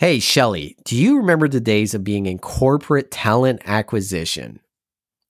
Hey, Shelly, do you remember the days of being in corporate talent acquisition?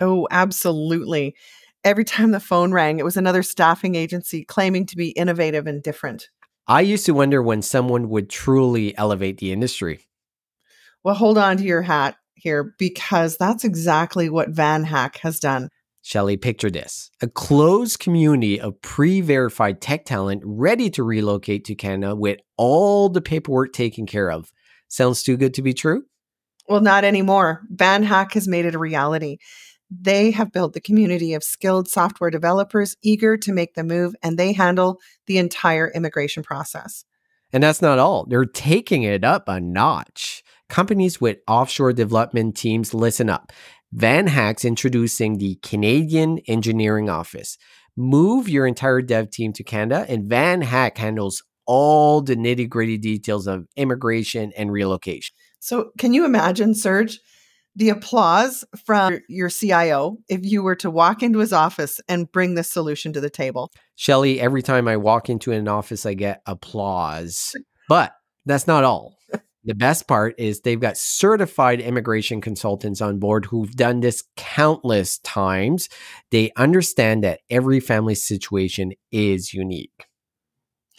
Oh, absolutely. Every time the phone rang, it was another staffing agency claiming to be innovative and different. I used to wonder when someone would truly elevate the industry. Well, hold on to your hat here because that's exactly what VanHack has done. Shelly, picture this a closed community of pre verified tech talent ready to relocate to Canada with all the paperwork taken care of. Sounds too good to be true? Well, not anymore. VanHack has made it a reality. They have built the community of skilled software developers eager to make the move, and they handle the entire immigration process. And that's not all. They're taking it up a notch. Companies with offshore development teams, listen up. VanHack's introducing the Canadian Engineering Office. Move your entire dev team to Canada, and VanHack handles all the nitty gritty details of immigration and relocation. So, can you imagine, Serge, the applause from your CIO if you were to walk into his office and bring this solution to the table? Shelly, every time I walk into an office, I get applause. But that's not all. The best part is they've got certified immigration consultants on board who've done this countless times. They understand that every family situation is unique.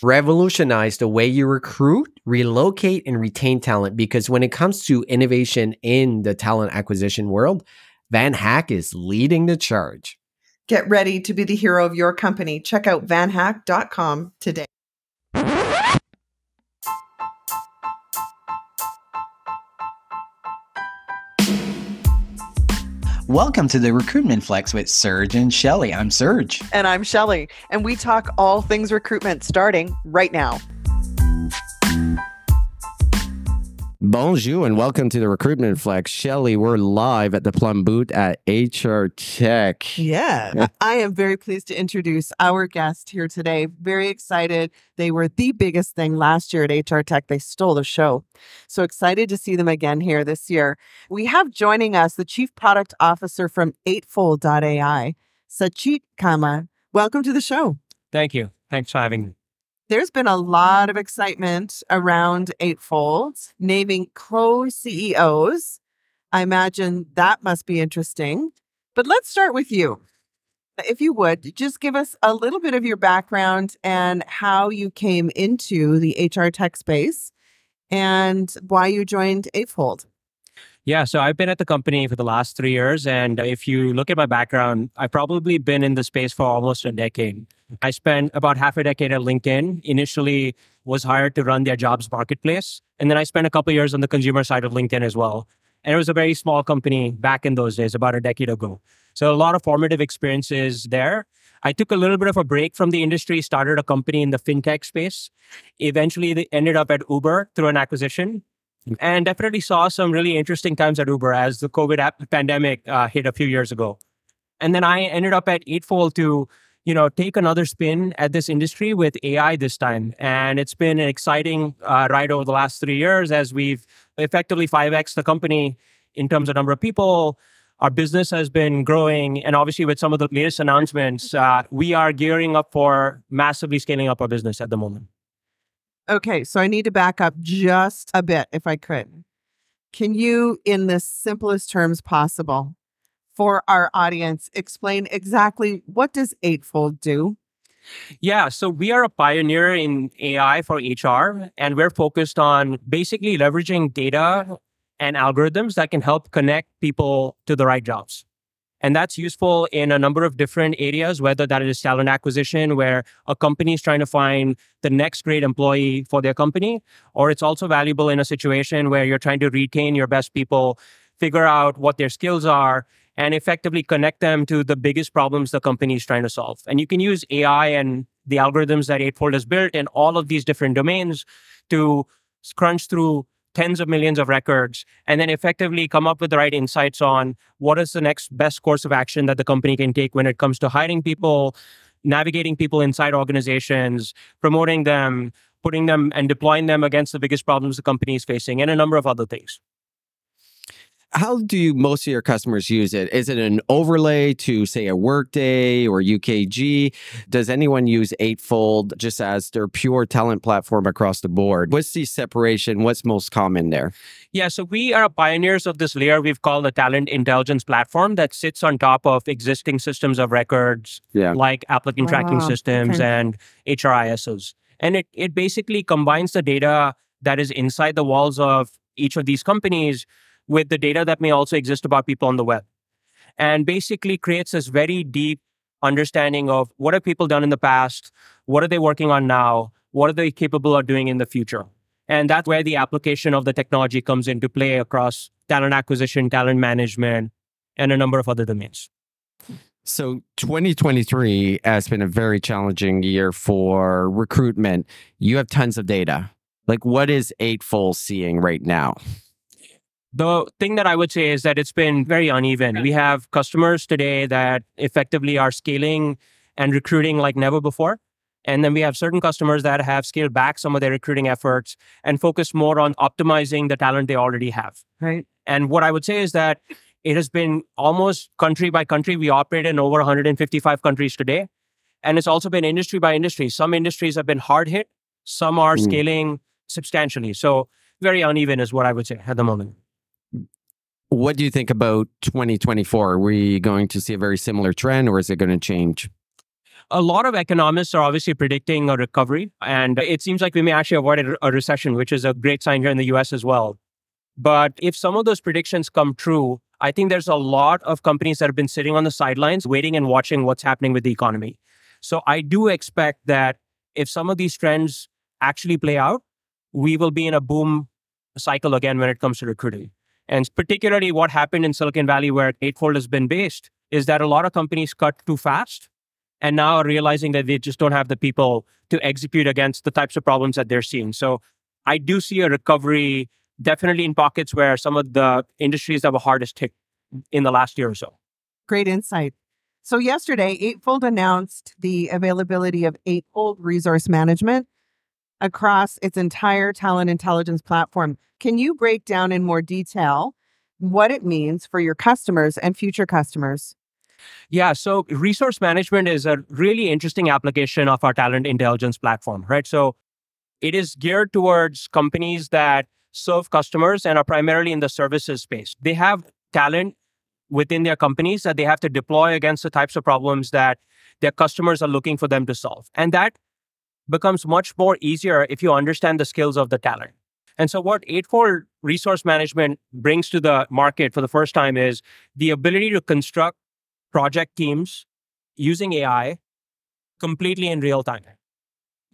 Revolutionize the way you recruit, relocate, and retain talent because when it comes to innovation in the talent acquisition world, VanHack is leading the charge. Get ready to be the hero of your company. Check out vanhack.com today. Welcome to the Recruitment Flex with Serge and Shelly. I'm Serge. And I'm Shelly. And we talk all things recruitment starting right now. Bonjour and welcome to the Recruitment Flex. Shelly, we're live at the Plum Boot at HR Tech. Yeah, I am very pleased to introduce our guest here today. Very excited. They were the biggest thing last year at HR Tech. They stole the show. So excited to see them again here this year. We have joining us the Chief Product Officer from Eightfold.ai, Sachit Kamat. Welcome to the show. Thank you. Thanks for having me there's been a lot of mm-hmm. excitement around Eightfold naming co CEOs. I imagine that must be interesting. But let's start with you. If you would, just give us a little bit of your background and how you came into the HR tech space and why you joined Eightfold. Yeah, so I've been at the company for the last three years. And if you look at my background, I've probably been in the space for almost a decade. I spent about half a decade at LinkedIn. Initially, was hired to run their jobs marketplace, and then I spent a couple years on the consumer side of LinkedIn as well. And it was a very small company back in those days, about a decade ago. So a lot of formative experiences there. I took a little bit of a break from the industry, started a company in the fintech space. Eventually, they ended up at Uber through an acquisition and definitely saw some really interesting times at Uber as the COVID pandemic uh, hit a few years ago. And then I ended up at Eightfold to, you know, take another spin at this industry with AI this time. And it's been an exciting uh, ride over the last three years as we've effectively 5x the company in terms of number of people. Our business has been growing. And obviously, with some of the latest announcements, uh, we are gearing up for massively scaling up our business at the moment. Okay, so I need to back up just a bit if I could. Can you, in the simplest terms possible, for our audience, explain exactly what does Eightfold do? Yeah, so we are a pioneer in AI for HR, and we're focused on basically leveraging data and algorithms that can help connect people to the right jobs. And that's useful in a number of different areas, whether that is talent acquisition, where a company is trying to find the next great employee for their company, or it's also valuable in a situation where you're trying to retain your best people, figure out what their skills are, and effectively connect them to the biggest problems the company is trying to solve. And you can use AI and the algorithms that Eightfold has built in all of these different domains to crunch through tens of millions of records and then effectively come up with the right insights on what is the next best course of action that the company can take when it comes to hiring people, navigating people inside organizations, promoting them, putting them and deploying them against the biggest problems the company is facing, and a number of other things. How do you, most of your customers use it? Is it an overlay to say a Workday or UKG? Does anyone use Eightfold just as their pure talent platform across the board? What's the separation? What's most common there? Yeah, so we are pioneers of this layer we've called the talent intelligence platform that sits on top of existing systems of records Yeah. like applicant tracking systems okay. and HRISOs. And it, it basically combines the data that is inside the walls of each of these companies with the data that may also exist about people on the web. And basically creates this very deep understanding of what have people done in the past, what are they working on now, what are they capable of doing in the future. And that's where the application of the technology comes into play across talent acquisition, talent management, and a number of other domains. So 2023 has been a very challenging year for recruitment. You have tons of data. Like what is Eightfold seeing right now? The thing that I would say is that it's been very uneven. We have customers today that effectively are scaling and recruiting like never before. And then we have certain customers that have scaled back some of their recruiting efforts and focus more on optimizing the talent they already have. Right. And what I would say is that it has been almost country by country. We operate in over 155 countries today. And it's also been industry by industry. Some industries have been hard hit, some are Mm. scaling substantially. So, very uneven is what I would say at the moment. What do you think about 2024? Are we going to see a very similar trend or is it going to change? A lot of economists are obviously predicting a recovery, and it seems like we may actually avoid a, recession, which is a great sign here in the US as well. But if some of those predictions come true, I think there's a lot of companies that have been sitting on the sidelines waiting and watching what's happening with the economy. So I do expect that if some of these trends actually play out, we will be in a boom cycle again when it comes to recruiting. And particularly what happened in Silicon Valley, where Eightfold has been based, is that a lot of companies cut too fast and now are realizing that they just don't have the people to execute against the types of problems that they're seeing. So I do see a recovery definitely in pockets where some of the industries that were hardest hit in the last year or so. Great insight. So, yesterday, Eightfold announced the availability of Eightfold Resource Management across its entire talent intelligence platform. Can you break down in more detail what it means for your customers and future customers? Yeah, so resource management is a really interesting application of our talent intelligence platform, right? So it is geared towards companies that serve customers and are primarily in the services space. They have talent within their companies that they have to deploy against the types of problems that their customers are looking for them to solve. And that becomes much more easier if you understand the skills of the talent. And so, what Eightfold Resource Management brings to the market for the first time is the ability to construct project teams using AI completely in real time.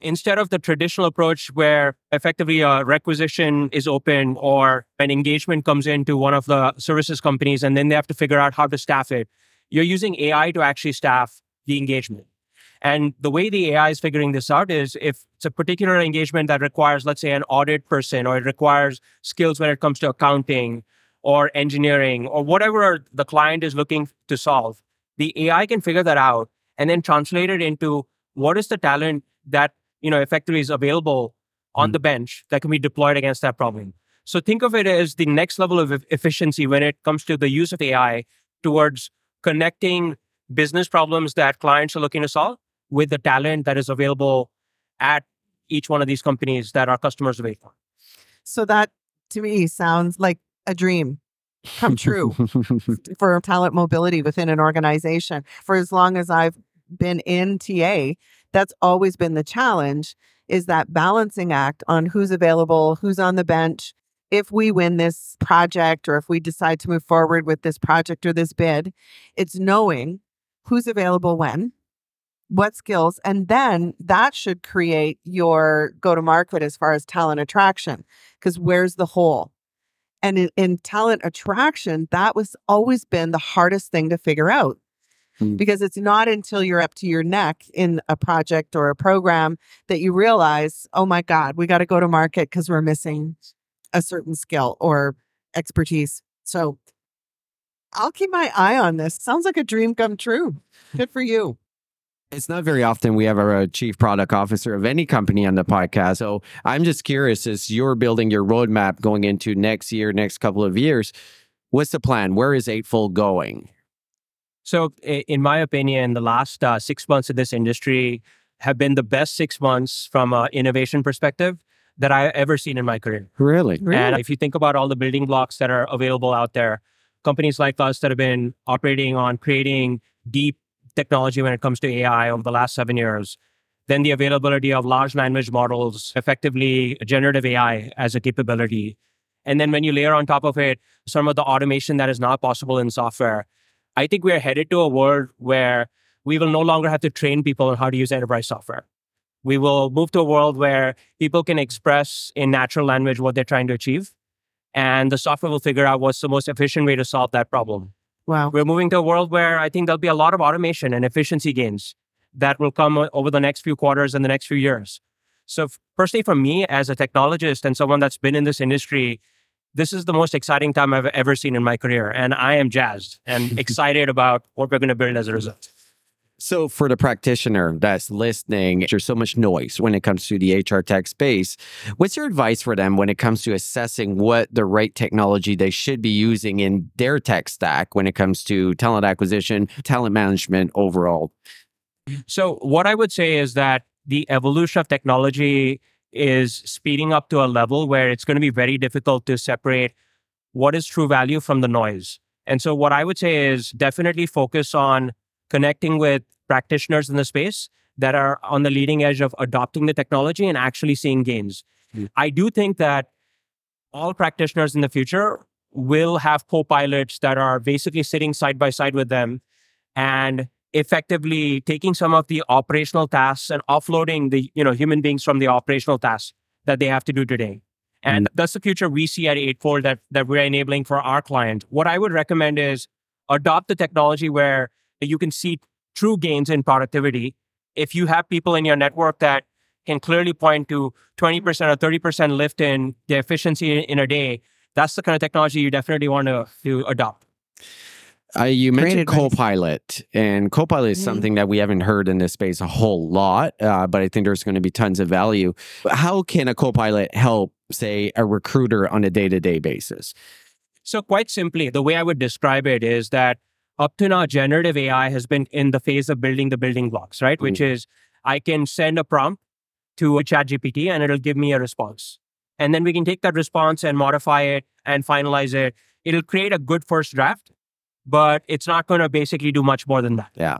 Instead of the traditional approach where effectively a requisition is open or an engagement comes into one of the services companies and then they have to figure out how to staff it, you're using AI to actually staff the engagement. And the way the AI is figuring this out is if it's a particular engagement that requires, let's say, an audit person, or it requires skills when it comes to accounting or engineering or whatever the client is looking to solve, the AI can figure that out and then translate it into what is the talent that you know effectively is available on Mm. the bench that can be deployed against that problem. So think of it as the next level of efficiency when it comes to the use of AI towards connecting business problems that clients are looking to solve with the talent that is available at each one of these companies that our customers wait for. So, that to me sounds like a dream come true for talent mobility within an organization. For as long as I've been in TA, that's always been the challenge is that balancing act on who's available, who's on the bench. If we win this project or if we decide to move forward with this project or this bid, it's knowing who's available when, what skills, and then that should create your go to market as far as talent attraction. Because where's the hole? And in, in talent attraction, that was always been the hardest thing to figure out Hmm. because it's not until you're up to your neck in a project or a program that you realize, oh my God, we got to go to market because we're missing a certain skill or expertise. So I'll keep my eye on this. Sounds like a dream come true. Good for you. It's not very often we have a chief product officer of any company on the podcast. So I'm just curious as you're building your roadmap going into next year, next couple of years, What's the plan? Where is Eightfold going? So, in my opinion, the last uh, six months of this industry have been the best six months from an innovation perspective that I've ever seen in my career. Really? Really? And if you think about all the building blocks that are available out there, companies like us that have been operating on creating deep technology when it comes to AI over the last seven years, then the availability of large language models, effectively generative AI as a capability. And then when you layer on top of it some of the automation that is not possible in software, I think we're headed to a world where we will no longer have to train people on how to use enterprise software. We will move to a world where people can express in natural language what they're trying to achieve. And the software will figure out what's the most efficient way to solve that problem. Wow. We're moving to a world where I think there'll be a lot of automation and efficiency gains that will come over the next few quarters and the next few years. So, personally, for me as a technologist and someone that's been in this industry, this is the most exciting time I've ever seen in my career. And I am jazzed and excited about what we're going to build as a result. So, for the practitioner that's listening, there's so much noise when it comes to the HR tech space. What's your advice for them when it comes to assessing what the right technology they should be using in their tech stack when it comes to talent acquisition, talent management overall? So, what I would say is that the evolution of technology is speeding up to a level where it's going to be very difficult to separate what is true value from the noise. And so, what I would say is definitely focus on connecting with practitioners in the space that are on the leading edge of adopting the technology and actually seeing gains. Mm. I do think that all practitioners in the future will have co-pilots that are basically sitting side by side with them and effectively taking some of the operational tasks and offloading the you know human beings from the operational tasks that they have to do today. And mm. that's the future we see at Eightfold that, that we're enabling for our client. What I would recommend is adopt the technology where you can see true gains in productivity. If you have people in your network that can clearly point to 20% or 30% lift in the efficiency in a day, that's the kind of technology you definitely want to, to adopt. Uh, you mentioned Copilot, and Copilot is mm. something that we haven't heard in this space a whole lot, uh, but I think there's going to be tons of value. How can a Copilot help, say, a recruiter on a day to day basis? So, quite simply, the way I would describe it is that up to now, generative AI has been in the phase of building the building blocks, right? Mm. Which is I can send a prompt to a ChatGPT and it'll give me a response. And then we can take that response and modify it and finalize it. It'll create a good first draft, but it's not going to basically do much more than that. Yeah.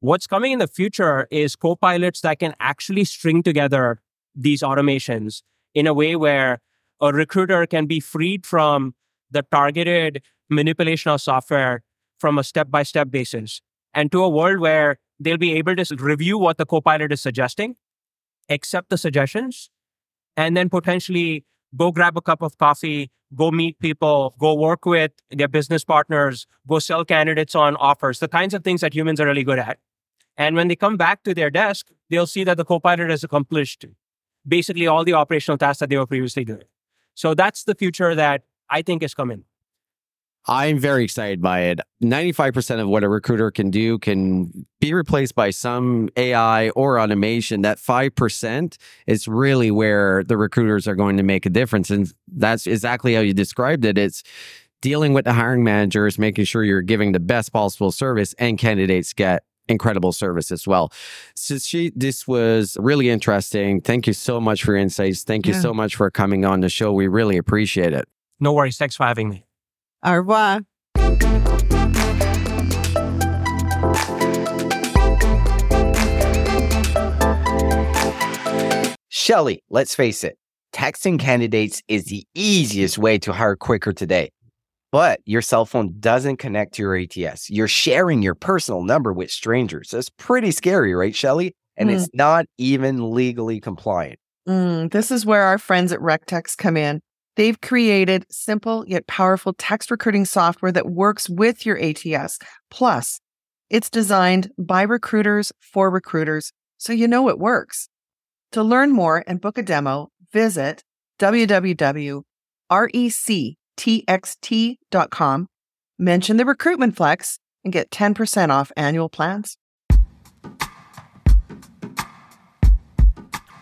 What's coming in the future is co-pilots that can actually string together these automations in a way where a recruiter can be freed from the targeted manipulation of software from a step by step basis and to a world where they'll be able to review what the copilot is suggesting, accept the suggestions, and then potentially go grab a cup of coffee, go meet people, go work with their business partners, go sell candidates on offers, the kinds of things that humans are really good at. And when they come back to their desk, they'll see that the copilot has accomplished basically all the operational tasks that they were previously doing. So that's the future that I think is coming. I'm very excited by it. 95% of what a recruiter can do can be replaced by some AI or automation. That 5% is really where the recruiters are going to make a difference. And that's exactly how you described it. It's dealing with the hiring managers, making sure you're giving the best possible service and candidates get incredible service as well. So she, this was really interesting. Thank you so much for your insights. Thank you yeah. so much for coming on the show. We really appreciate it. No worries. Thanks for having me. Au revoir. Shelly, let's face it, texting candidates is the easiest way to hire quicker today. But your cell phone doesn't connect to your ATS. You're sharing your personal number with strangers. It's pretty scary, right, Shelly? And mm. it's not even legally compliant. Mm, this is where our friends at RecText come in. They've created simple yet powerful text recruiting software that works with your ATS. Plus, it's designed by recruiters for recruiters, so you know it works. To learn more and book a demo, visit www.rectxt.com, mention the recruitment flex, and get 10% off annual plans.